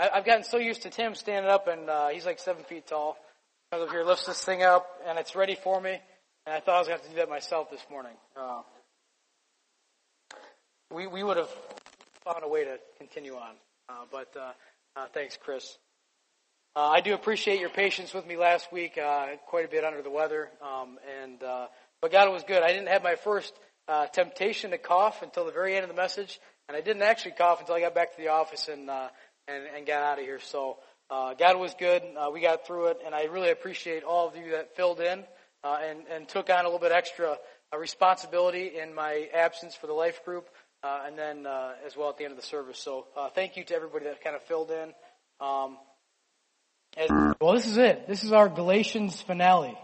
I, I've gotten so used to Tim standing up, and uh, he's like seven feet tall. Comes up here, lifts this thing up, and it's ready for me. And I thought I was going to have to do that myself this morning. Uh, we we would have found a way to continue on, uh, but uh, uh, thanks, Chris. Uh, I do appreciate your patience with me last week. Quite a bit under the weather, um, and but God was good. I didn't have my first temptation to cough until the very end of the message, and I didn't actually cough until I got back to the office and and, and got out of here. So uh, God was good. Uh, we got through it, and I really appreciate all of you that filled in uh, and and took on a little bit extra uh, responsibility in my absence for the life group, uh, and then uh, as well at the end of the service. So thank you to everybody that kind of filled in. Um, well, this is it. This is our Galatians finale.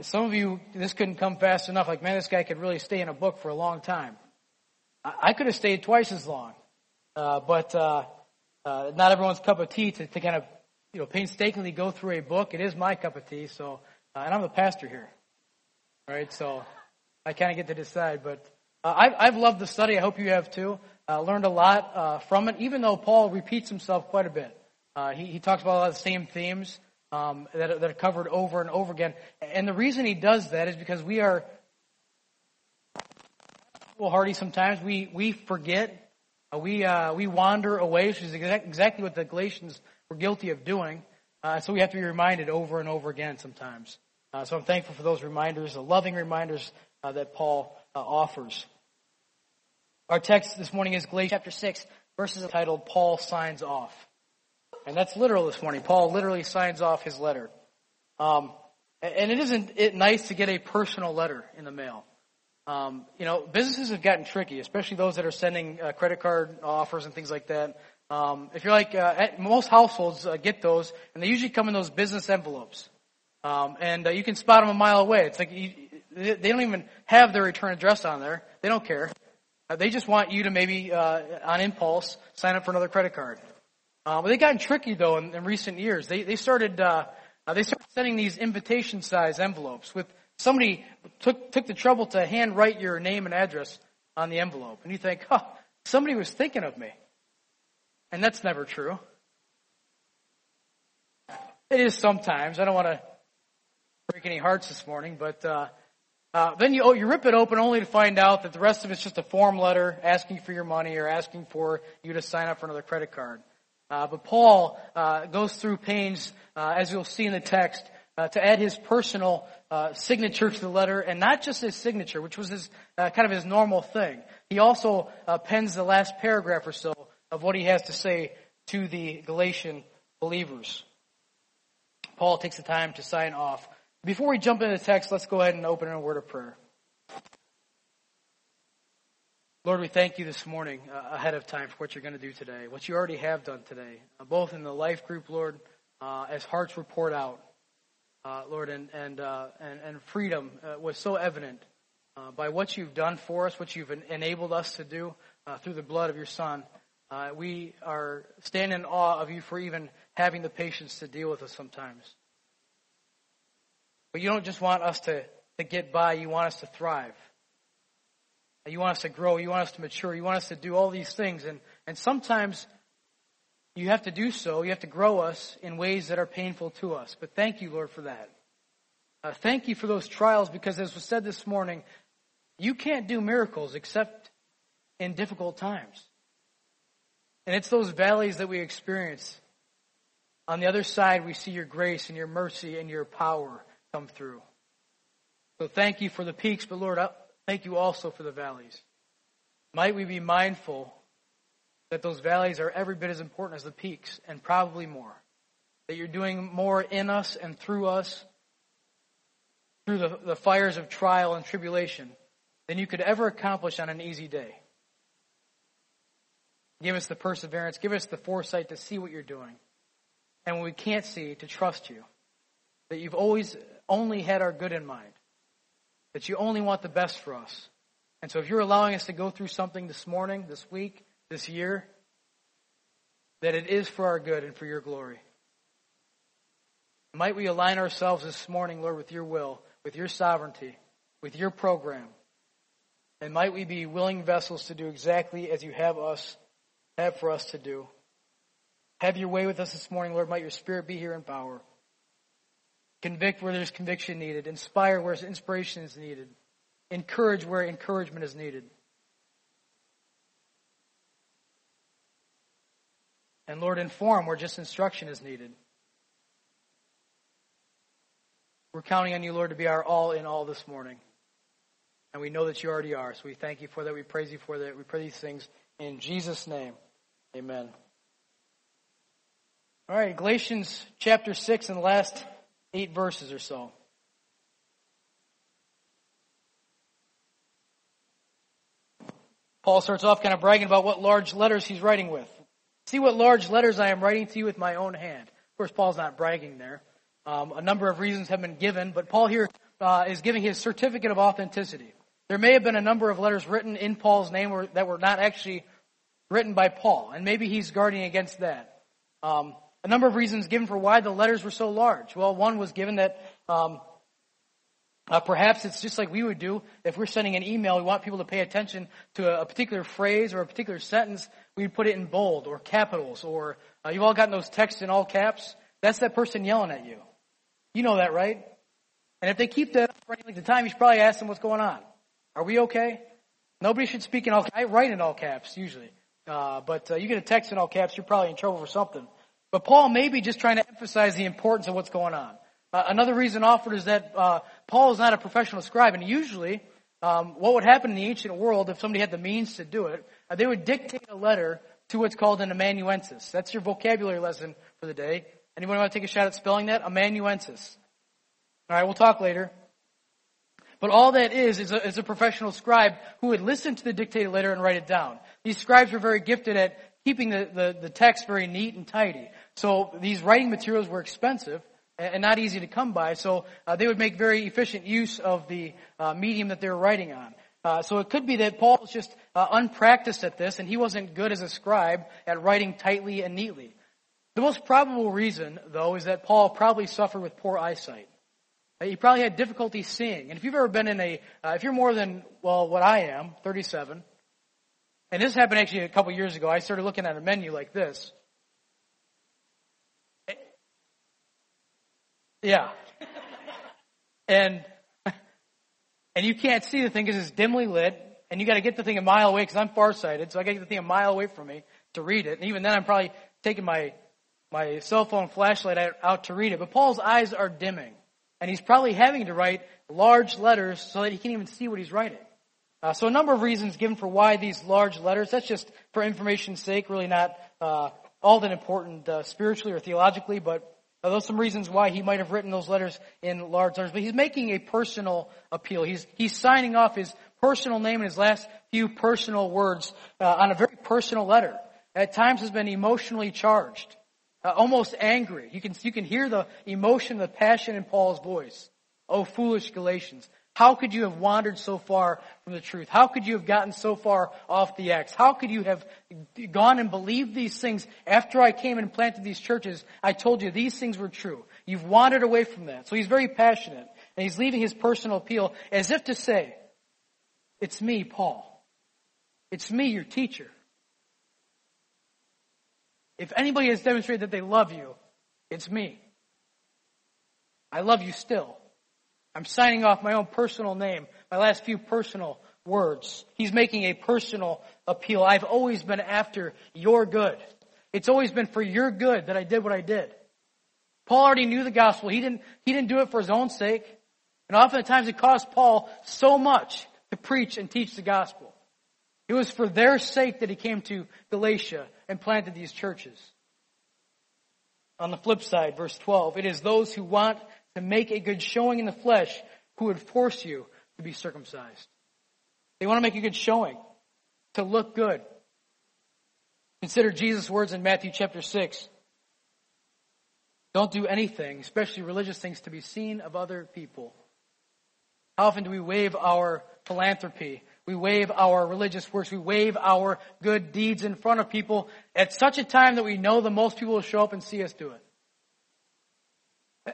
Some of you, this couldn't come fast enough. Like, man, this guy could really stay in a book for a long time. I, I could have stayed twice as long. Uh, but uh, uh, not everyone's cup of tea to, to kind of, you know, painstakingly go through a book. It is my cup of tea. So, uh, and I'm the pastor here. All right, so I kind of get to decide. But uh, I've, I've loved the study. I hope you have too. Uh, learned a lot uh, from it, even though Paul repeats himself quite a bit. Uh, he, he talks about a lot of the same themes um, that, are, that are covered over and over again. And the reason he does that is because we are foolhardy sometimes. We, we forget. Uh, we, uh, we wander away, which is exactly what the Galatians were guilty of doing. Uh, so we have to be reminded over and over again sometimes. Uh, so I'm thankful for those reminders, the loving reminders uh, that Paul uh, offers. Our text this morning is Galatians chapter 6, verses titled Paul Signs Off. And that's literal this morning. Paul literally signs off his letter. Um, and it isn't it nice to get a personal letter in the mail. Um, you know, businesses have gotten tricky, especially those that are sending uh, credit card offers and things like that. Um, if you're like, uh, most households uh, get those, and they usually come in those business envelopes. Um, and uh, you can spot them a mile away. It's like you, they don't even have their return address on there. They don't care. Uh, they just want you to maybe, uh, on impulse, sign up for another credit card. But they've gotten tricky though in, in recent years. They they started they started sending these invitation size envelopes with somebody took took the trouble to handwrite your name and address on the envelope, and you think, huh, somebody was thinking of me, and that's never true. It is sometimes. I don't want to break any hearts this morning, but uh, uh, then you oh, you rip it open only to find out that the rest of it's just a form letter asking for your money or asking for you to sign up for another credit card. Uh, but Paul uh, goes through pains, uh, as you'll see in the text, uh, to add his personal uh, signature to the letter, and not just his signature, which was his uh, kind of his normal thing. He also pens the last paragraph or so of what he has to say to the Galatian believers. Paul takes the time to sign off. Before we jump into the text, let's go ahead and open in a word of prayer. Lord, we thank you this morning uh, ahead of time for what you're going to do today, what you already have done today, uh, both in the life group, Lord, uh, as hearts report out, uh, Lord, and and, uh, and, and freedom uh, was so evident by what you've done for us, what you've enabled us to do through the blood of your Son. we are standing in awe of you for even having the patience to deal with us sometimes. But you don't just want us to, to get by; you want us to thrive. You want us to grow. You want us to mature. You want us to do all these things. And, and sometimes you have to do so. You have to grow us in ways that are painful to us. But thank you, Lord, for that. Uh, thank you for those trials because, as was said this morning, you can't do miracles except in difficult times. And it's those valleys that we experience. On the other side, we see your grace and your mercy and your power come through. So thank you for the peaks, but Lord, Thank you also for the valleys. Might we be mindful that those valleys are every bit as important as the peaks, and probably more. That you're doing more in us and through us, through the, the fires of trial and tribulation, than you could ever accomplish on an easy day. Give us the perseverance, give us the foresight to see what you're doing. And when we can't see, to trust you. That you've always only had our good in mind that you only want the best for us. And so if you're allowing us to go through something this morning, this week, this year, that it is for our good and for your glory. Might we align ourselves this morning, Lord, with your will, with your sovereignty, with your program. And might we be willing vessels to do exactly as you have us have for us to do. Have your way with us this morning, Lord. Might your spirit be here in power. Convict where there's conviction needed. Inspire where inspiration is needed. Encourage where encouragement is needed. And Lord, inform where just instruction is needed. We're counting on you, Lord, to be our all in all this morning. And we know that you already are. So we thank you for that. We praise you for that. We pray these things in Jesus' name. Amen. All right, Galatians chapter 6 and the last eight verses or so. Paul starts off kind of bragging about what large letters he's writing with. See what large letters I am writing to you with my own hand. Of course, Paul's not bragging there. Um, a number of reasons have been given, but Paul here uh, is giving his certificate of authenticity. There may have been a number of letters written in Paul's name or, that were not actually written by Paul, and maybe he's guarding against that. Um, a number of reasons given for why the letters were so large. Well, one was given that um, uh, perhaps it's just like we would do if we're sending an email. We want people to pay attention to a, a particular phrase or a particular sentence. We'd put it in bold or capitals, or uh, you've all gotten those texts in all caps. That's that person yelling at you. You know that, right? And if they keep that up for any length of time, you should probably ask them what's going on. Are we okay? Nobody should speak in all. I write in all caps usually, uh, but uh, you get a text in all caps, you're probably in trouble for something. But Paul may be just trying to emphasize the importance of what's going on. Uh, another reason offered is that uh, Paul is not a professional scribe, and usually, um, what would happen in the ancient world if somebody had the means to do it, uh, they would dictate a letter to what's called an amanuensis. That's your vocabulary lesson for the day. Anyone want to take a shot at spelling that? Amanuensis. All right, we'll talk later. But all that is is a, is a, professional scribe who would listen to the dictated letter and write it down. These scribes were very gifted at keeping the, the, the text very neat and tidy. So these writing materials were expensive and not easy to come by. So uh, they would make very efficient use of the uh, medium that they were writing on. Uh, so it could be that Paul was just uh, unpracticed at this, and he wasn't good as a scribe at writing tightly and neatly. The most probable reason, though, is that Paul probably suffered with poor eyesight. Uh, he probably had difficulty seeing. And if you've ever been in a, uh, if you're more than, well, what I am, 37, and this happened actually a couple years ago, I started looking at a menu like this. Yeah. And, and you can't see the thing because it's dimly lit, and you gotta get the thing a mile away because I'm farsighted, so I gotta get the thing a mile away from me to read it. And even then I'm probably taking my my cell phone flashlight out to read it. But Paul's eyes are dimming. And he's probably having to write large letters so that he can't even see what he's writing. Uh, so a number of reasons given for why these large letters. That's just for information's sake, really not uh, all that important uh, spiritually or theologically, but uh, those some reasons why he might have written those letters in large letters. But he's making a personal appeal. He's he's signing off his personal name in his last few personal words uh, on a very personal letter. At times has been emotionally charged uh, almost angry. You can, you can hear the emotion, the passion in Paul's voice. Oh, foolish Galatians. How could you have wandered so far from the truth? How could you have gotten so far off the X? How could you have gone and believed these things after I came and planted these churches? I told you these things were true. You've wandered away from that. So he's very passionate. And he's leaving his personal appeal as if to say, it's me, Paul. It's me, your teacher. If anybody has demonstrated that they love you, it's me. I love you still. I'm signing off my own personal name, my last few personal words. He's making a personal appeal. I've always been after your good. It's always been for your good that I did what I did. Paul already knew the gospel. He didn't, he didn't do it for his own sake. And oftentimes it cost Paul so much to preach and teach the gospel. It was for their sake that he came to Galatia and planted these churches. On the flip side, verse 12, it is those who want to make a good showing in the flesh who would force you to be circumcised. They want to make a good showing, to look good. Consider Jesus' words in Matthew chapter 6. Don't do anything, especially religious things, to be seen of other people. How often do we wave our philanthropy we wave our religious works. We wave our good deeds in front of people at such a time that we know the most people will show up and see us do it.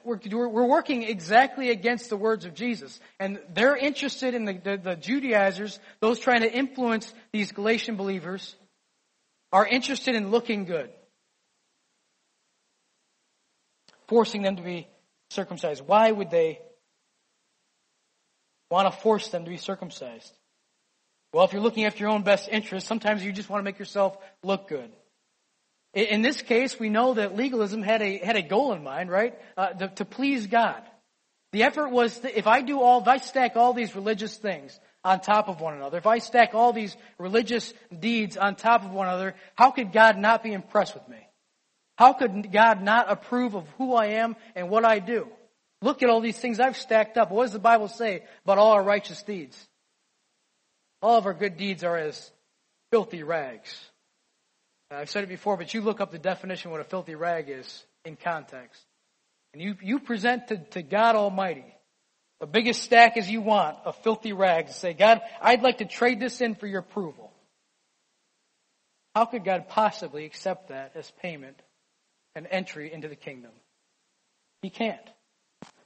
We're, we're working exactly against the words of Jesus. And they're interested in the, the, the Judaizers, those trying to influence these Galatian believers, are interested in looking good. forcing them to be circumcised. Why would they want to force them to be circumcised? Well, if you're looking after your own best interest, sometimes you just want to make yourself look good. In this case, we know that legalism had a, had a goal in mind, right? Uh, to, to please God. The effort was, to, if I do all, if I stack all these religious things on top of one another, if I stack all these religious deeds on top of one another, how could God not be impressed with me? How could God not approve of who I am and what I do? Look at all these things I've stacked up. What does the Bible say about all our righteous deeds? All of our good deeds are as filthy rags. I've said it before, but you look up the definition of what a filthy rag is in context. And you, you present to, to God Almighty the biggest stack as you want of filthy rags and say, God, I'd like to trade this in for your approval. How could God possibly accept that as payment and entry into the kingdom? He can't.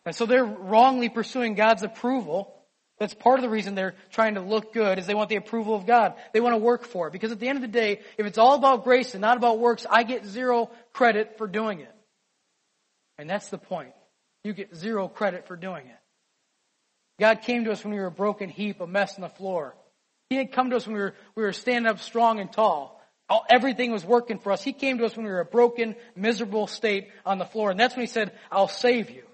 And so they're wrongly pursuing God's approval that's part of the reason they're trying to look good is they want the approval of God. They want to work for it. Because at the end of the day, if it's all about grace and not about works, I get zero credit for doing it. And that's the point. You get zero credit for doing it. God came to us when we were a broken heap, a mess on the floor. He didn't come to us when we were, we were standing up strong and tall. All, everything was working for us. He came to us when we were a broken, miserable state on the floor. And that's when He said, I'll save you.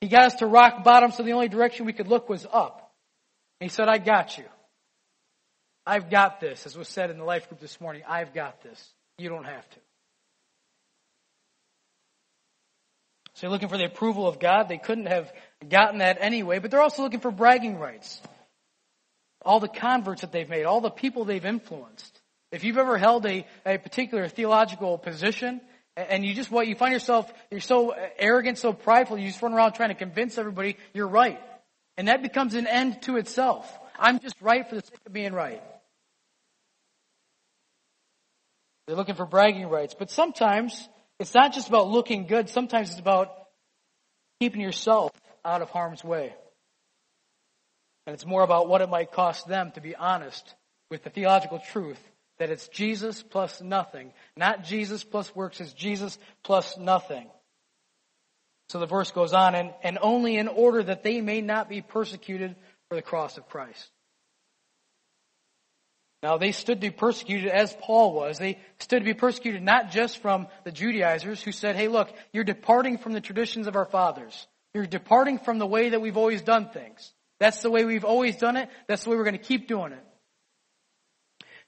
He got us to rock bottom, so the only direction we could look was up. And he said, I got you. I've got this, as was said in the life group this morning. I've got this. You don't have to. So they're looking for the approval of God. They couldn't have gotten that anyway, but they're also looking for bragging rights. All the converts that they've made, all the people they've influenced. If you've ever held a, a particular theological position, and you just, what you find yourself, you're so arrogant, so prideful, you just run around trying to convince everybody you're right. And that becomes an end to itself. I'm just right for the sake of being right. They're looking for bragging rights. But sometimes it's not just about looking good. Sometimes it's about keeping yourself out of harm's way. And it's more about what it might cost them to be honest with the theological truth that it's Jesus plus nothing. Not Jesus plus works, it's Jesus plus nothing. So the verse goes on, and, and only in order that they may not be persecuted for the cross of Christ. Now they stood to be persecuted as Paul was. They stood to be persecuted not just from the Judaizers who said, hey look, you're departing from the traditions of our fathers. You're departing from the way that we've always done things. That's the way we've always done it. That's the way we're going to keep doing it.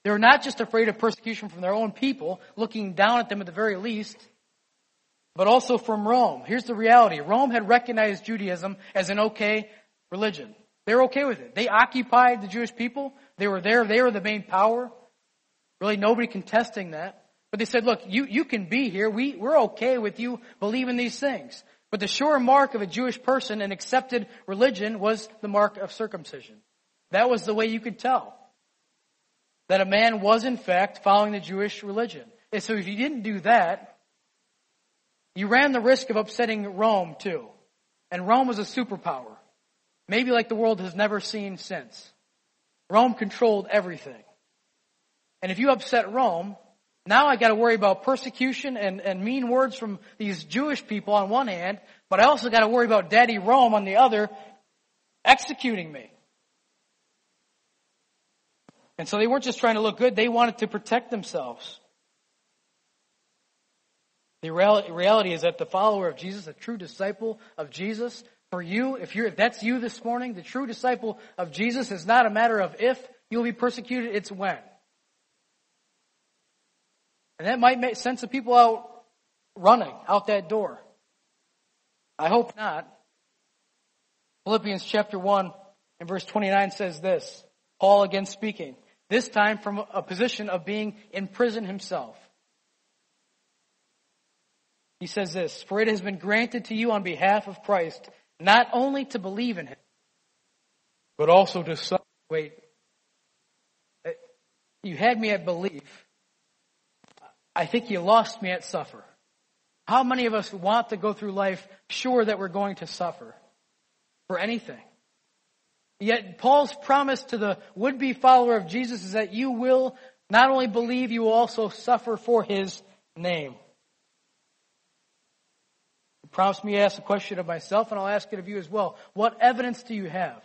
They were not just afraid of persecution from their own people, looking down at them at the very least, but also from Rome. Here's the reality. Rome had recognized Judaism as an okay religion. They're okay with it. They occupied the Jewish people. They were there. They were the main power. Really nobody contesting that. But they said, look, you, you can be here. We, we're okay with you believing these things. But the sure mark of a Jewish person, and accepted religion, was the mark of circumcision. That was the way you could tell that a man was in fact following the Jewish religion. And so if you didn't do that, you ran the risk of upsetting Rome too. And Rome was a superpower. Maybe like the world has never seen since. Rome controlled everything. And if you upset Rome, now I gotta worry about persecution and, and mean words from these Jewish people on one hand, but I also gotta worry about Daddy Rome on the other executing me. And so they weren't just trying to look good, they wanted to protect themselves. The reality is that the follower of Jesus, a true disciple of Jesus, for you, if you're, if that's you this morning, the true disciple of Jesus is not a matter of if you'll be persecuted, it's when. And that might make sense of people out running out that door. I hope not. Philippians chapter 1 and verse 29 says this. Paul again speaking this time from a position of being in prison himself. He says this, for it has been granted to you on behalf of Christ, not only to believe in him, but also to suffer. Wait, you had me at believe. I think you lost me at suffer. How many of us want to go through life sure that we're going to suffer for anything? Yet Paul's promise to the would-be follower of Jesus is that you will not only believe, you will also suffer for his name. prompts me to ask a question of myself, and I'll ask it of you as well. What evidence do you have?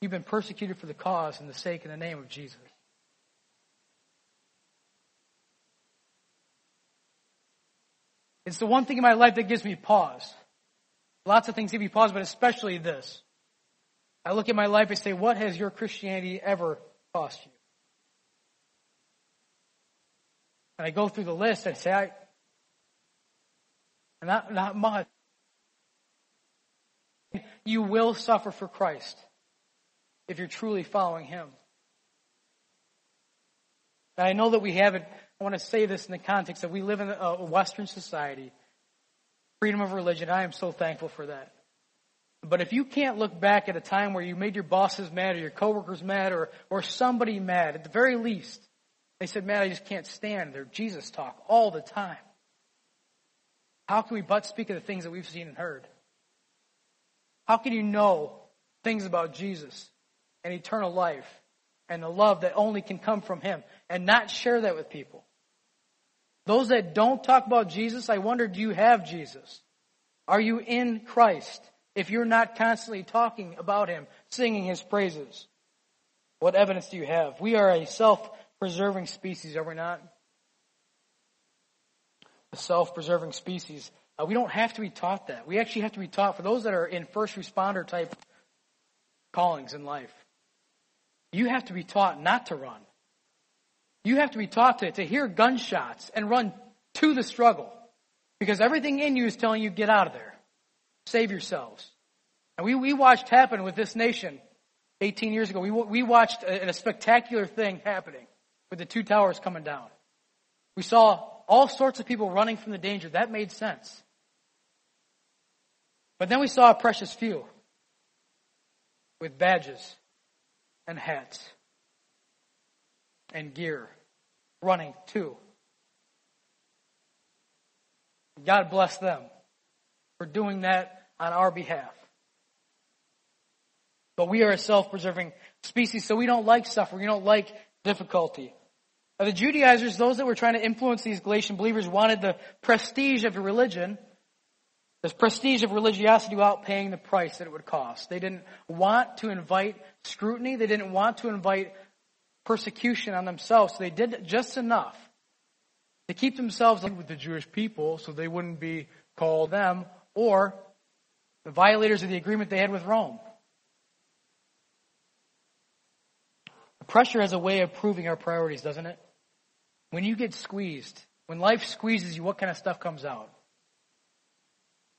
You've been persecuted for the cause and the sake and the name of Jesus. It's the one thing in my life that gives me pause. Lots of things give me pause, but especially this. I look at my life and say, what has your Christianity ever cost you? And I go through the list and say, I, not, not much. You will suffer for Christ if you're truly following Him. And I know that we have it. I want to say this in the context that we live in a Western society, freedom of religion. I am so thankful for that. But if you can't look back at a time where you made your bosses mad or your coworkers mad or, or somebody mad, at the very least, they said, man, I just can't stand their Jesus talk all the time. How can we but speak of the things that we've seen and heard? How can you know things about Jesus and eternal life and the love that only can come from Him and not share that with people? Those that don't talk about Jesus, I wonder, do you have Jesus? Are you in Christ? If you're not constantly talking about Him, singing His praises, what evidence do you have? We are a self-preserving species, are we not? A self-preserving species. Uh, we don't have to be taught that. We actually have to be taught for those that are in first responder type callings in life. You have to be taught not to run. You have to be taught to, to hear gunshots and run to the struggle. Because everything in you is telling you, get out of there. Save yourselves. And we, we watched happen with this nation 18 years ago. We, we watched a, a spectacular thing happening with the two towers coming down. We saw all sorts of people running from the danger. That made sense. But then we saw a precious few with badges and hats and gear running too. God bless them for doing that on our behalf. But we are a self-preserving species, so we don't like suffering. We don't like difficulty. Now, the Judaizers, those that were trying to influence these Galatian believers, wanted the prestige of religion, the prestige of religiosity without paying the price that it would cost. They didn't want to invite scrutiny. They didn't want to invite persecution on themselves. So they did just enough to keep themselves with the Jewish people so they wouldn't be called them or the violators of the agreement they had with Rome. Pressure has a way of proving our priorities, doesn't it? When you get squeezed, when life squeezes you, what kind of stuff comes out?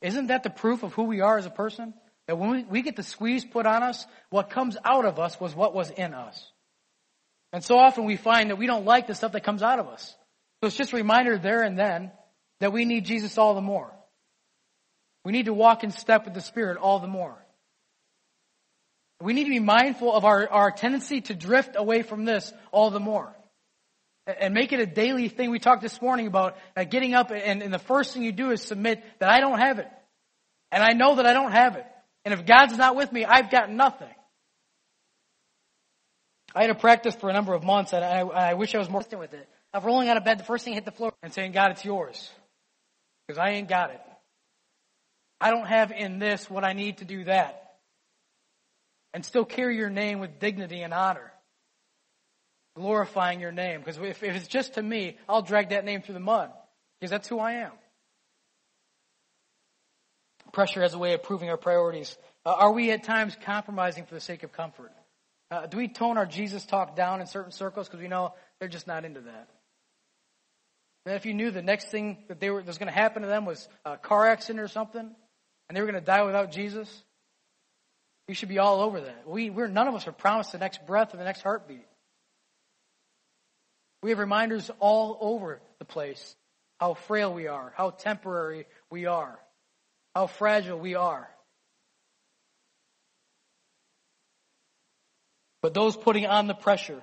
Isn't that the proof of who we are as a person? That when we, get the squeeze put on us, what comes out of us was what was in us. And so often we find that we don't like the stuff that comes out of us. So it's just a reminder there and then that we need Jesus all the more. We need to walk in step with the Spirit all the more. We need to be mindful of our, our tendency to drift away from this all the more. And make it a daily thing. We talked this morning about uh, getting up and, and the first thing you do is submit that I don't have it. And I know that I don't have it. And if God's not with me, I've got nothing. I had a practice for a number of months and I, I wish I was more consistent with it. Of rolling out of bed, the first thing hit the floor and saying, God, it's yours. Because I ain't got it. I don't have in this what I need to do that and still carry your name with dignity and honor. Glorifying your name. Because if, if it's just to me, I'll drag that name through the mud. Because that's who I am. Pressure has a way of proving our priorities. Uh, are we at times compromising for the sake of comfort? Uh, do we tone our Jesus talk down in certain circles because we know they're just not into that? And if you knew the next thing that they were, that was going to happen to them was a car accident or something, and they were going to die without Jesus, we should be all over that. We, we're, none of us are promised the next breath or the next heartbeat. We have reminders all over the place how frail we are, how temporary we are, how fragile we are. But those putting on the pressure,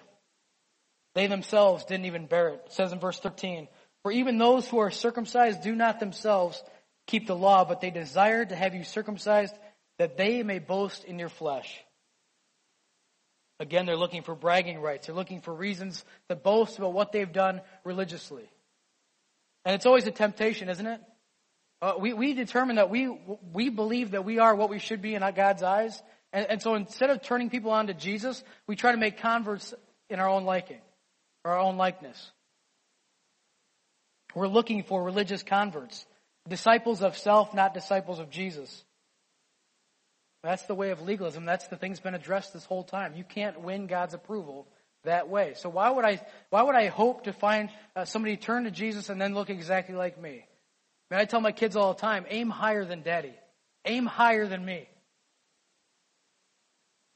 they themselves didn't even bear it. It says in verse 13, For even those who are circumcised do not themselves keep the law, but they desire to have you circumcised that they may boast in your flesh. Again, they're looking for bragging rights. They're looking for reasons to boast about what they've done religiously. And it's always a temptation, isn't it? Uh, we, we determine that we, we believe that we are what we should be in God's eyes. And, and so instead of turning people on to Jesus, we try to make converts in our own liking, our own likeness. We're looking for religious converts, disciples of self, not disciples of Jesus. That's the way of legalism. That's the thing that's been addressed this whole time. You can't win God's approval that way. So why would I, why would I hope to find uh, somebody turn to Jesus and then look exactly like me? I, mean, I tell my kids all the time, aim higher than daddy. Aim higher than me.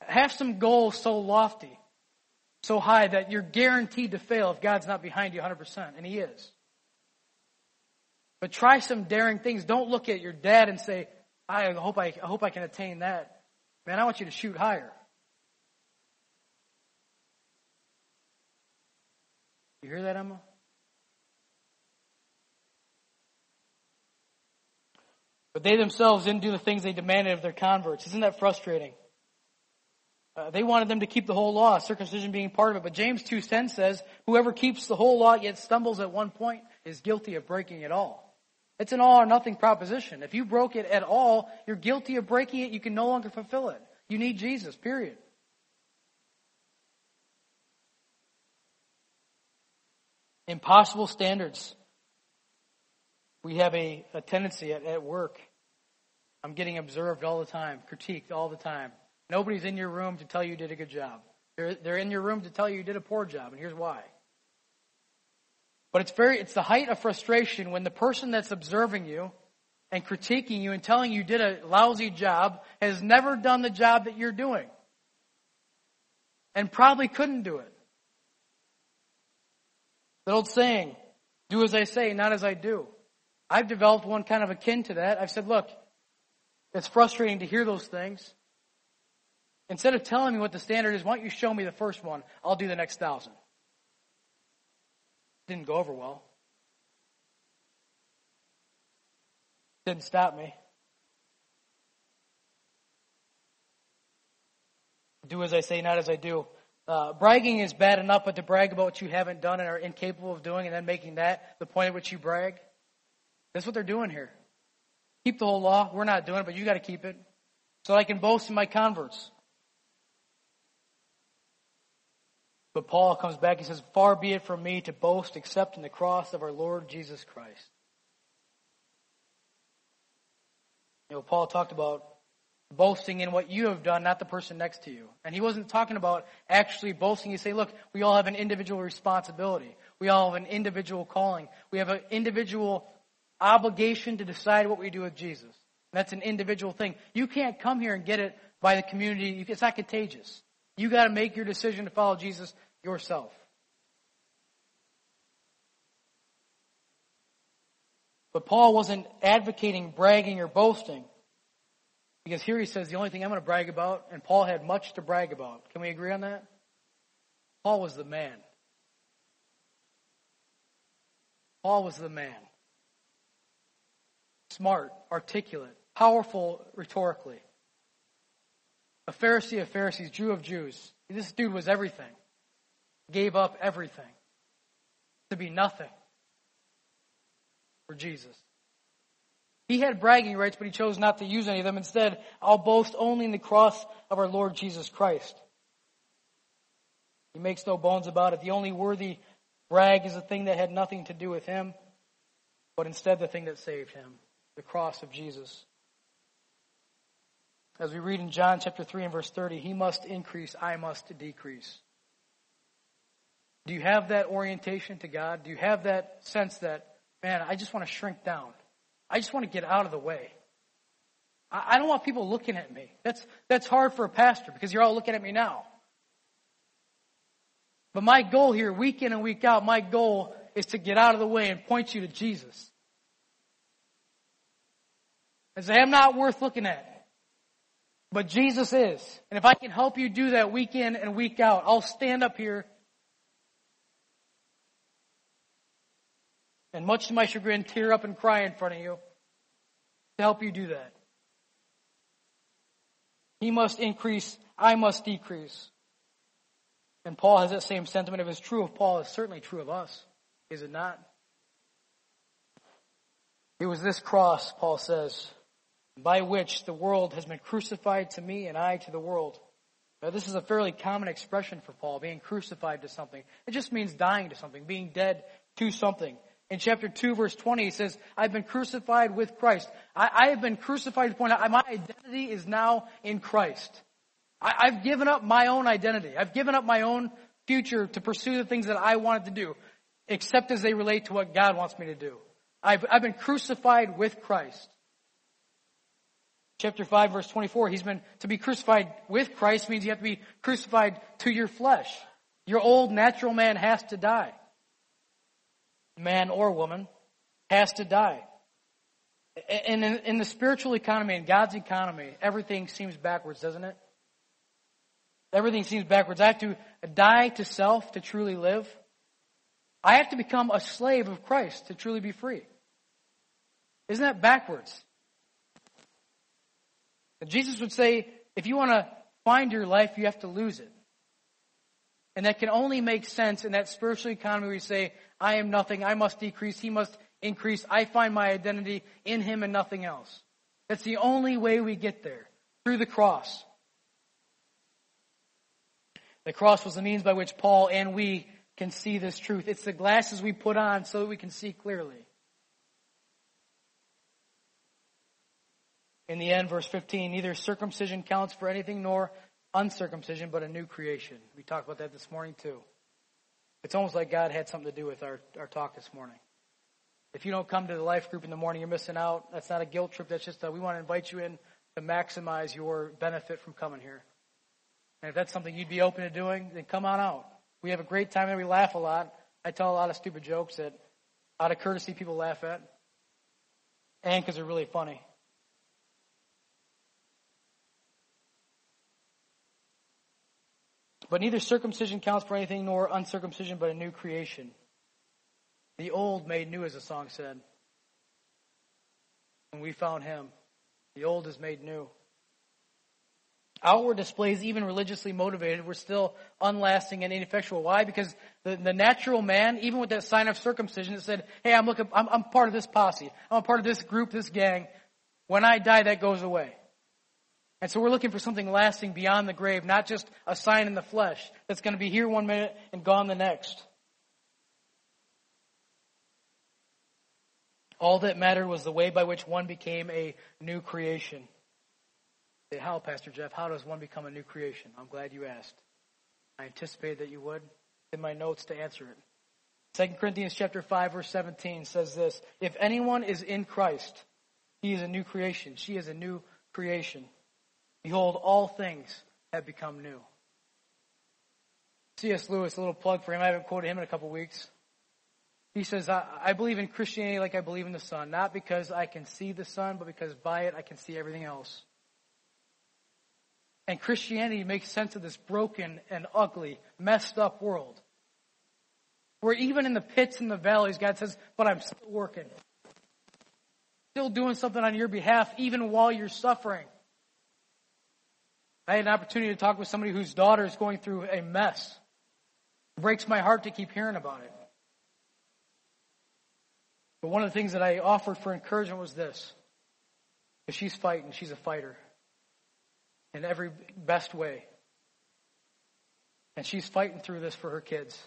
Have some goals so lofty, so high that you're guaranteed to fail if God's not behind you 100%, and He is. But try some daring things. Don't look at your dad and say, I hope I, I hope I can attain that. Man, I want you to shoot higher. You hear that, Emma? But they themselves didn't do the things they demanded of their converts. Isn't that frustrating? Uh, they wanted them to keep the whole law, circumcision being part of it. But James 2.10 says, whoever keeps the whole law yet stumbles at one point is guilty of breaking it all. It's an all or nothing proposition. If you broke it at all, you're guilty of breaking it. You can no longer fulfill it. You need Jesus, period. Impossible standards. We have a, a tendency at, at work. I'm getting observed all the time, critiqued all the time. Nobody's in your room to tell you you did a good job. They're, they're in your room to tell you you did a poor job, and here's why. But it's very, it's the height of frustration when the person that's observing you and critiquing you and telling you, you did a lousy job has never done the job that you're doing. And probably couldn't do it. The old saying, do as I say, not as I do. I've developed one kind of akin to that. I've said, look, it's frustrating to hear those things. Instead of telling me what the standard is, why don't you show me the first one? I'll do the next thousand. Didn't go over well. Didn't stop me. Do as I say, not as I do. Uh, bragging is bad enough, but to brag about what you haven't done and are incapable of doing and then making that the point at which you brag, that's what they're doing here. Keep the whole law. We're not doing it, but you got to keep it. So I can boast in my converts. But Paul comes back, he says, Far be it from me to boast except in the cross of our Lord Jesus Christ. You know, Paul talked about boasting in what you have done, not the person next to you. And he wasn't talking about actually boasting. He say, look, we all have an individual responsibility. We all have an individual calling. We have an individual obligation to decide what we do with Jesus. That's an individual thing. You can't come here and get it by the community. It's not contagious. You got to make your decision to follow Jesus yourself. But Paul wasn't advocating bragging or boasting. Because here he says the only thing I'm going to brag about, and Paul had much to brag about. Can we agree on that? Paul was the man. Paul was the man. Smart, articulate, powerful rhetorically. A Pharisee of Pharisees, Jew of Jews. This dude was everything gave up everything to be nothing for Jesus. He had bragging rights, but he chose not to use any of them. Instead, I'll boast only in the cross of our Lord Jesus Christ. He makes no bones about it. The only worthy brag is the thing that had nothing to do with him, but instead the thing that saved him the cross of Jesus. As we read in John chapter 3 and verse 30, he must increase, I must decrease. Do you have that orientation to God? Do you have that sense that, man, I just want to shrink down? I just want to get out of the way. I don't want people looking at me. That's, that's hard for a pastor because you're all looking at me now. But my goal here, week in and week out, my goal is to get out of the way and point you to Jesus. And say, I'm not worth looking at. But Jesus is. And if I can help you do that week in and week out, I'll stand up here and much to my chagrin, tear up and cry in front of you to help you do that. He must increase, I must decrease. And Paul has that same sentiment. If it's true of Paul, it's certainly true of us. Is it not? It was this cross, Paul says, by which the world has been crucified to me and I to the world. Now, this is a fairly common expression for Paul, being crucified to something. It just means dying to something, being dead to something. In chapter 2, verse 20, he says, I've been crucified with Christ. I, I have been crucified to the point out my identity is now in Christ. I, I've given up my own identity. I've given up my own future to pursue the things that I wanted to do, except as they relate to what God wants me to do. I've, I've been crucified with Christ. Chapter 5 verse 24, he's been, to be crucified with Christ means you have to be crucified to your flesh. Your old natural man has to die. Man or woman has to die. And in, in the spiritual economy, in God's economy, everything seems backwards, doesn't it? Everything seems backwards. I have to die to self to truly live. I have to become a slave of Christ to truly be free. Isn't that backwards? Jesus would say, if you want to find your life, you have to lose it. And that can only make sense in that spiritual economy where you say, I am nothing, I must decrease, he must increase, I find my identity in him and nothing else. That's the only way we get there, through the cross. The cross was the means by which Paul and we can see this truth. It's the glasses we put on so that we can see clearly. In the end, verse 15, neither circumcision counts for anything nor uncircumcision, but a new creation. We talked about that this morning too. It's almost like God had something to do with our, our talk this morning. If you don't come to the life group in the morning, you're missing out. That's not a guilt trip. That's just a, we want to invite you in to maximize your benefit from coming here. And if that's something you'd be open to doing, then come on out. We have a great time and we laugh a lot. I tell a lot of stupid jokes that out of courtesy people laugh at. And because they're really funny. But neither circumcision counts for anything nor uncircumcision, but a new creation. The old made new, as the song said. When we found him, the old is made new. Outward displays, even religiously motivated, were still unlasting and ineffectual. Why? Because the, the natural man, even with that sign of circumcision, it said, "Hey, I'm looking, I'm, I'm part of this posse. I'm a part of this group, this gang. When I die, that goes away." And so we're looking for something lasting beyond the grave, not just a sign in the flesh that's going to be here one minute and gone the next. All that mattered was the way by which one became a new creation. Say, how, Pastor Jeff? How does one become a new creation? I'm glad you asked. I anticipated that you would. In my notes to answer it. 2 Corinthians chapter 5 verse 17 says this, if anyone is in Christ, he is a new creation. She is a new creation. Behold, all things have become new. C.S. Lewis, a little plug for him. I haven't quoted him in a couple weeks. He says, I, I believe in Christianity like I believe in the sun, not because I can see the sun, but because by it I can see everything else. And Christianity makes sense of this broken and ugly, messed up world. Where even in the pits and the valleys, God says, but I'm still working. Still doing something on your behalf, even while you're suffering. I had an opportunity to talk with somebody whose daughter is going through a mess. It breaks my heart to keep hearing about it. But one of the things that I offered for encouragement was this. If she's fighting, she's a fighter. In every best way. And she's fighting through this for her kids.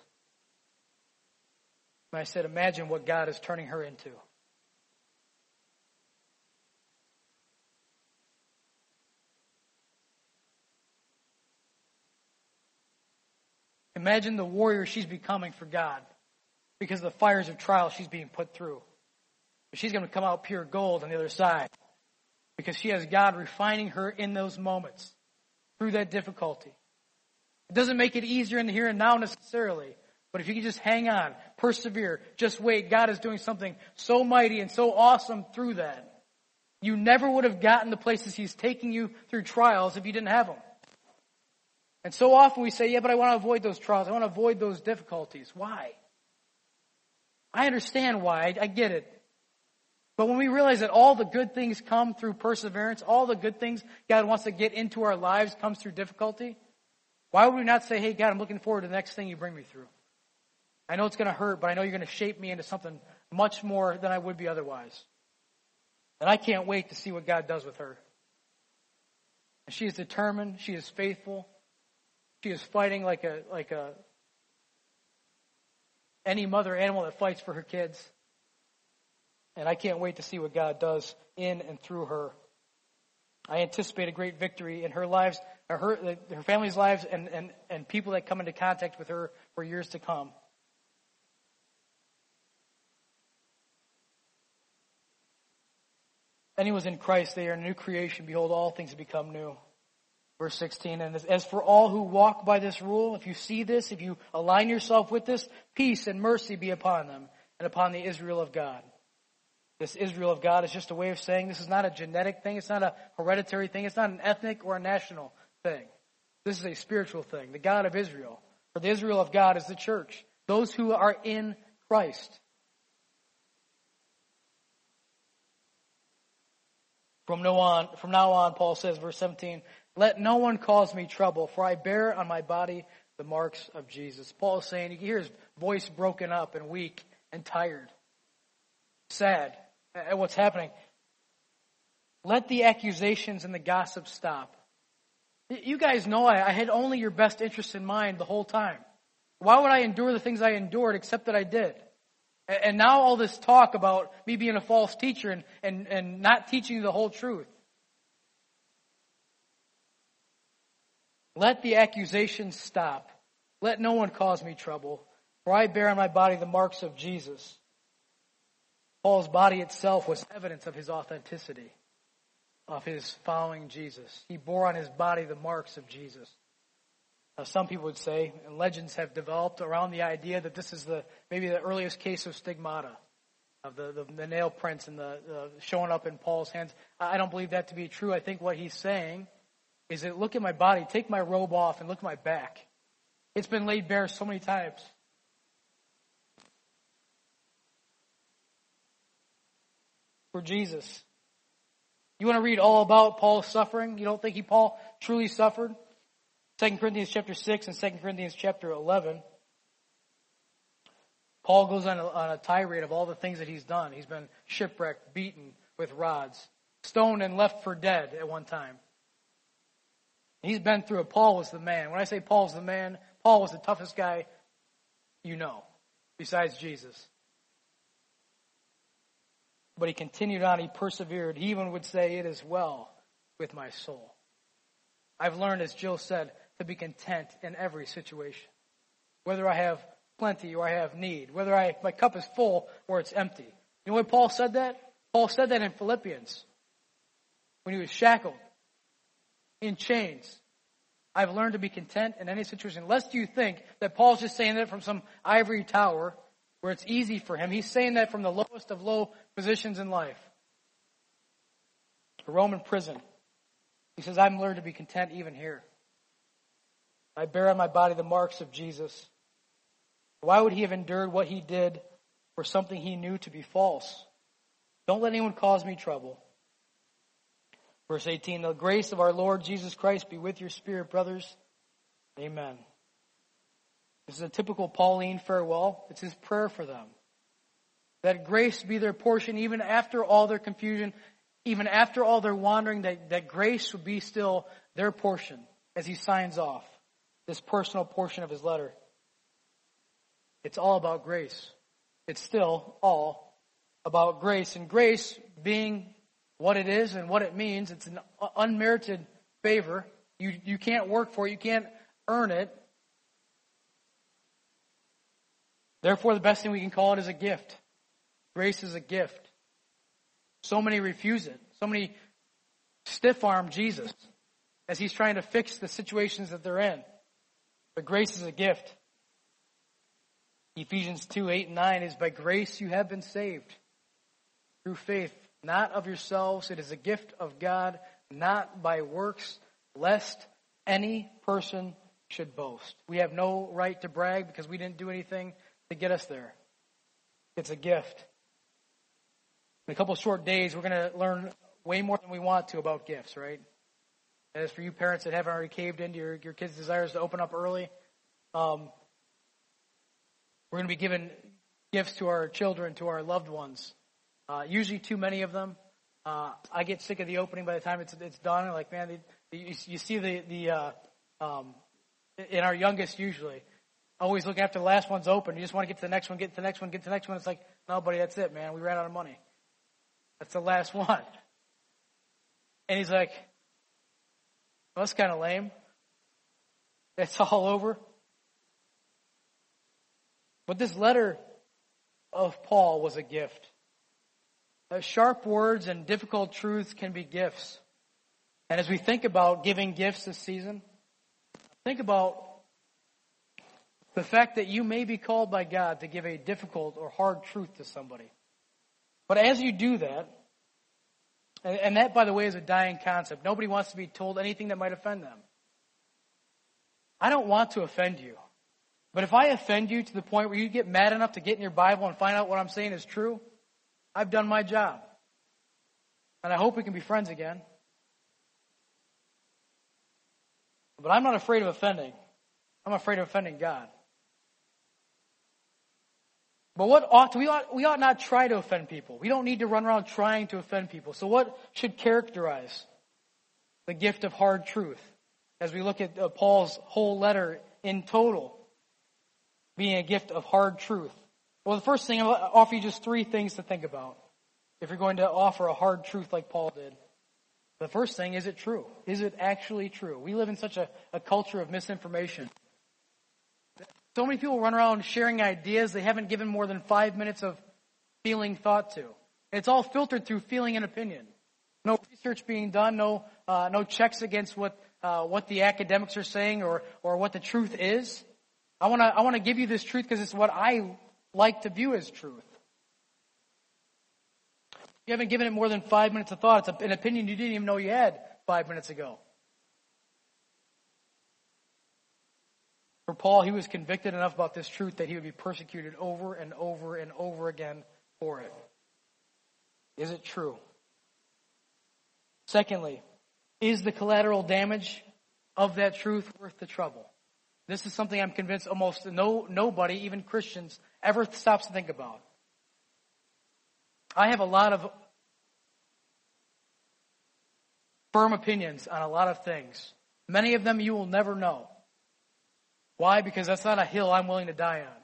And I said, imagine what God is turning her into. Imagine the warrior she's becoming for God because of the fires of trial she's being put through. But she's going to come out pure gold on the other side because she has God refining her in those moments through that difficulty. It doesn't make it easier in the here and now necessarily, but if you can just hang on, persevere, just wait, God is doing something so mighty and so awesome through that. You never would have gotten the places He's taking you through trials if you didn't have them. And so often we say, yeah, but I want to avoid those trials. I want to avoid those difficulties. Why? I understand why. I, get it. But when we realize that all the good things come through perseverance, all the good things God wants to get into our lives comes through difficulty, why would we not say, hey, God, I'm looking forward to the next thing you bring me through? I know it's going to hurt, but I know you're going to shape me into something much more than I would be otherwise. And I can't wait to see what God does with her. And she is determined. She is faithful. She is fighting like a, like a, any mother animal that fights for her kids. And I can't wait to see what God does in and through her. I anticipate a great victory in her lives, uh, her, uh, her family's lives, and, and, and people that come into contact with her for years to come. Anyone in Christ, they are a new creation. Behold, all things have become new. Verse 16, and as for all who walk by this rule, if you see this, if you align yourself with this, peace and mercy be upon them and upon the Israel of God. This Israel of God is just a way of saying this is not a genetic thing, it's not a hereditary thing, it's not an ethnic or a national thing. This is a spiritual thing. The God of Israel. For the Israel of God is the church, those who are in Christ. From now on, from now on, Paul says, verse 17, let no one cause me trouble, for I bear on my body the marks of Jesus. Paul is saying, you hear his voice broken up and weak and tired, sad at what's happening. Let the accusations and the gossip stop. You guys know I, I had only your best interest in mind the whole time. Why would I endure the things I endured except that I did? And now all this talk about me being a false teacher and, and, and not teaching you the whole truth. Let the accusations stop. Let no one cause me trouble, for I bear on my body the marks of Jesus. Paul's body itself was evidence of his authenticity, of his following Jesus. He bore on his body the marks of Jesus. Now, some people would say, and legends have developed around the idea that this is the maybe the earliest case of stigmata, of the, the, the nail prints and the, the showing up in Paul's hands. I don't believe that to be true. I think what he's saying is that look at my body, take my robe off, and look at my back. It's been laid bare so many times. For Jesus. You want to read all about Paul's suffering? You don't think he Paul truly suffered? 2 Corinthians chapter 6 and 2 Corinthians chapter 11. Paul goes on a, on a tirade of all the things that he's done. He's been shipwrecked, beaten with rods, stoned and left for dead at one time. He's been through it. Paul was the man. When I say Paul's the man, Paul was the toughest guy you know, besides Jesus. But he continued on, he persevered. He even would say, It is well with my soul. I've learned, as Jill said, to be content in every situation. Whether I have plenty or I have need, whether I, my cup is full or it's empty. You know why Paul said that? Paul said that in Philippians when he was shackled, in chains. I've learned to be content in any situation. Lest you think that Paul's just saying that from some ivory tower where it's easy for him. He's saying that from the lowest of low positions in life. A Roman prison. He says, I've learned to be content even here. I bear on my body the marks of Jesus. Why would he have endured what he did for something he knew to be false? Don't let anyone cause me trouble. Verse 18, the grace of our Lord Jesus Christ be with your spirit, brothers. Amen. This is a typical Pauline farewell. It's his prayer for them. That grace be their portion even after all their confusion, even after all their wandering, that, that grace would be still their portion as he signs off this personal portion of his letter. It's all about grace. It's still all about grace. And grace being what it is and what it means, it's an unmerited favor. You, you can't work for it. You can't earn it. Therefore, the best thing we can call it is a gift. Grace is a gift. So many refuse it. So many stiff arm Jesus as he's trying to fix the situations that they're in. But grace is a gift. Ephesians 2, 8 and 9 is by grace you have been saved through faith, not of yourselves. It is a gift of God, not by works, lest any person should boast. We have no right to brag because we didn't do anything to get us there. It's a gift. In a couple short days, we're going to learn way more than we want to about gifts, right? As for you parents that haven't already caved into your, your kids' desires to open up early, um, we're going to be giving gifts to our children, to our loved ones. Uh, usually too many of them. Uh, I get sick of the opening by the time it's it's done. And like, man, the, you, you see the the uh, um, in our youngest usually always look after the last one's open. You just want to get to the next one, get to the next one, get to the next one. It's like, no, buddy, that's it, man. We ran out of money. That's the last one. And he's like, well, that's kind of lame. It's all over. But this letter of Paul was a gift. Uh, sharp words and difficult truths can be gifts. And as we think about giving gifts this season, think about the fact that you may be called by God to give a difficult or hard truth to somebody. But as you do that, and that, by the way, is a dying concept. Nobody wants to be told anything that might offend them. I don't want to offend you. But if I offend you to the point where you get mad enough to get in your Bible and find out what I'm saying is true, I've done my job. And I hope we can be friends again. But I'm not afraid of offending. I'm afraid of offending God. But what ought to, we ought, we ought not try to offend people. We don't need to run around trying to offend people. So what should characterize the gift of hard truth as we look at uh, Paul's whole letter in total being a gift of hard truth? Well, the first thing, I'll offer you just three things to think about if you're going to offer a hard truth like Paul did. The first thing, is it true? Is it actually true? We live in such a, a culture of misinformation. So many people run around sharing ideas they haven't given more than five minutes of feeling thought to. It's all filtered through feeling and opinion. No research being done, no, uh, no checks against what, uh, what the academics are saying or, or what the truth is. I want to I want to give you this truth because it's what I like to view as truth. You haven't given it more than five minutes of thought. It's an opinion you didn't even know you had five minutes ago. For Paul, he was convicted enough about this truth that he would be persecuted over and over and over again for it. Is it true? Secondly, is the collateral damage of that truth worth the trouble? This is something I'm convinced almost no, nobody, even Christians, ever stops to think about. I have a lot of firm opinions on a lot of things. Many of them you will never know. Why? Because that's not a hill I'm willing to die on.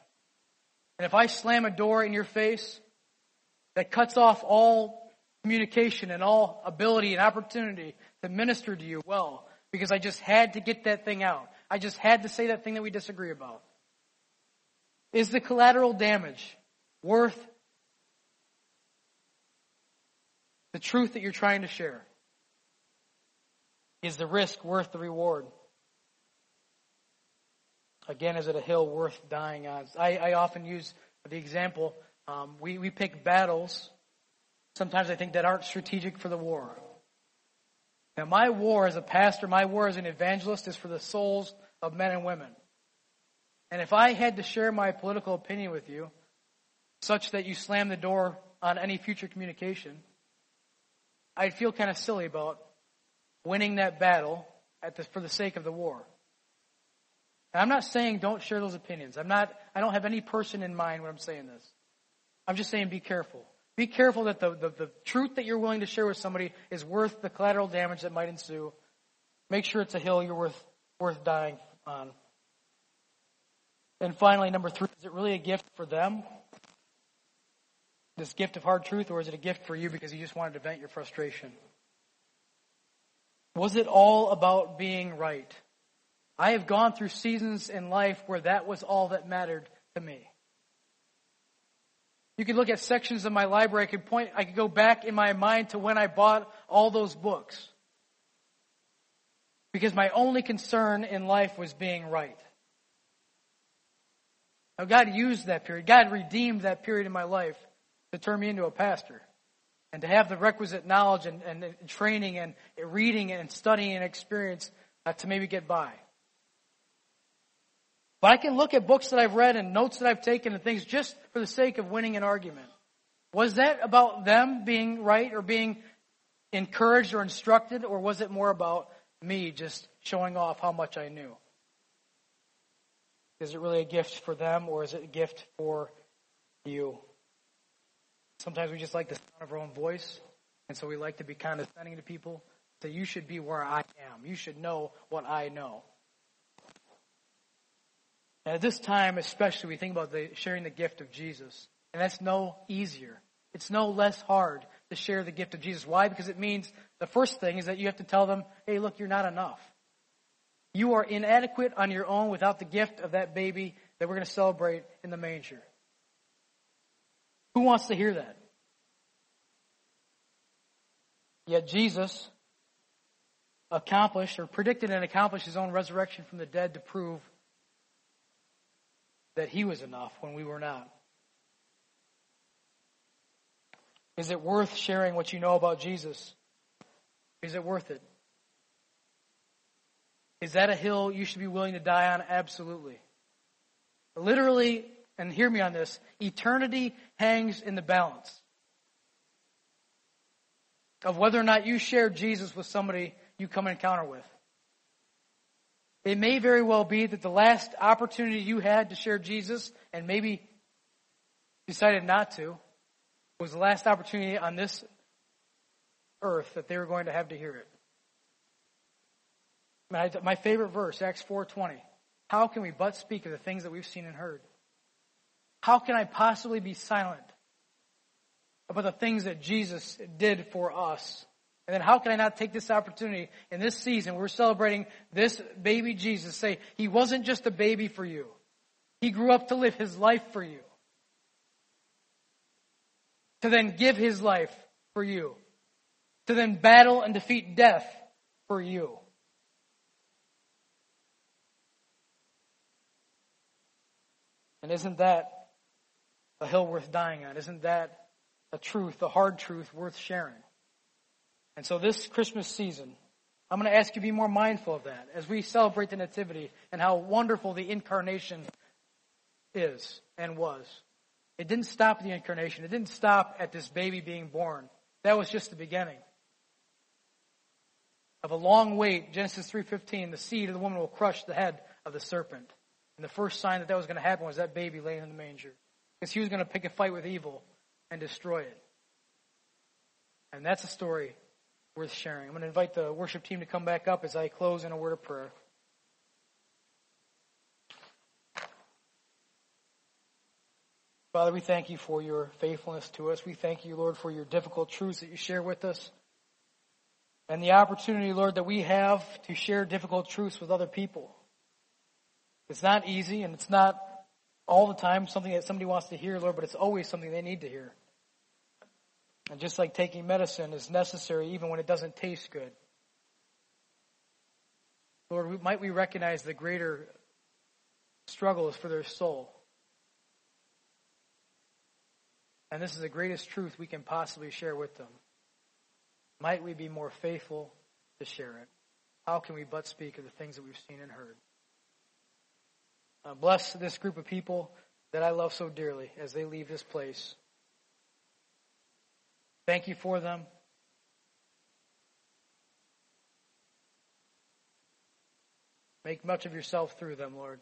And if I slam a door in your face that cuts off all communication and all ability and opportunity to minister to you well, because I just had to get that thing out. I just had to say that thing that we disagree about. Is the collateral damage worth the truth that you're trying to share? Is the risk worth the reward? Again, is it a hill worth dying on? I, I often use the example, um, we, we pick battles, sometimes I think that aren't strategic for the war. Now my war as a pastor, my war as an evangelist is for the souls of men and women. And if I had to share my political opinion with you, such that you slam the door on any future communication, I'd feel kind of silly about winning that battle the, for the sake of the war. And I'm not saying don't share those opinions. I'm not, I don't have any person in mind when I'm saying this. I'm just saying be careful. Be careful that the, the, the truth that you're willing to share with somebody is worth the collateral damage that might ensue. Make sure it's a hill you're worth, worth dying on. And finally, number three, is it really a gift for them? This gift of hard truth, or is it a gift for you because you just wanted to vent your frustration? Was it all about being right? I have gone through seasons in life where that was all that mattered to me. You could look at sections of my library. I could point, I could go back in my mind to when I bought all those books. Because my only concern in life was being right. Now God used that period. God redeemed that period in my life to turn me into a pastor. And to have the requisite knowledge and, and training and reading and studying and experience uh, to maybe get by. But I can look at books that I've read and notes that I've taken and things just for the sake of winning an argument. Was that about them being right or being encouraged or instructed, or was it more about me just showing off how much I knew? Is it really a gift for them, or is it a gift for you? Sometimes we just like the sound of our own voice. And so we like to be condescending to people. Say, you should be where I am. You should know what I know. And at this time, especially, we think about the, sharing the gift of Jesus. And that's no easier. It's no less hard to share the gift of Jesus. Why? Because it means the first thing is that you have to tell them, hey, look, you're not enough. You are inadequate on your own without the gift of that baby that we're going to celebrate in the manger. Who wants to hear that? Yet Jesus accomplished or predicted and accomplished his own resurrection from the dead to prove that he was enough when we were not. Is it worth sharing what you know about Jesus? Is it worth it? Is that a hill you should be willing to die on? Absolutely. Literally, and hear me on this, eternity hangs in the balance of whether or not you share Jesus with somebody you come encounter with. It may very well be that the last opportunity you had to share Jesus and maybe decided not to was the last opportunity on this earth that they were going to have to hear it. My favorite verse, Acts 4:20. How can we but speak of the things that we've seen and heard? How can I possibly be silent about the things that Jesus did for us? And then how can I not take this opportunity in this season? We're celebrating this baby Jesus. Say, he wasn't just a baby for you. He grew up to live his life for you. To then give his life for you. To then battle and defeat death for you. And isn't that a hill worth dying on? Isn't that a truth, a hard truth worth sharing? And so this Christmas season, I'm going to ask you to be more mindful of that as we celebrate the Nativity and how wonderful the incarnation is and was. It didn't stop at the incarnation. It didn't stop at this baby being born. That was just the beginning of a long wait. Genesis 3:15, the seed of the woman will crush the head of the serpent. And the first sign that that was going to happen was that baby laying in the manger. Because he was going to pick a fight with evil and destroy it. And that's a story worth sharing. I'm going to invite the worship team to come back up as I close in a word of prayer. Father, we thank you for your faithfulness to us. We thank you, Lord, for your difficult truths that you share with us. And the opportunity, Lord, that we have to share difficult truths with other people. It's not easy and it's not all the time something that somebody wants to hear, Lord, but it's always something they need to hear. And just like taking medicine is necessary even when it doesn't taste good. Lord, might we recognize the greater struggles for their soul. And this is the greatest truth we can possibly share with them. Might we be more faithful to share it? How can we but speak of the things that we've seen and heard? Uh, bless this group of people that I love so dearly as they leave this place. Thank you for them. Make much of yourself through them, Lord.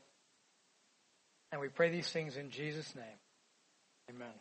And we pray these things in Jesus' name. Amen.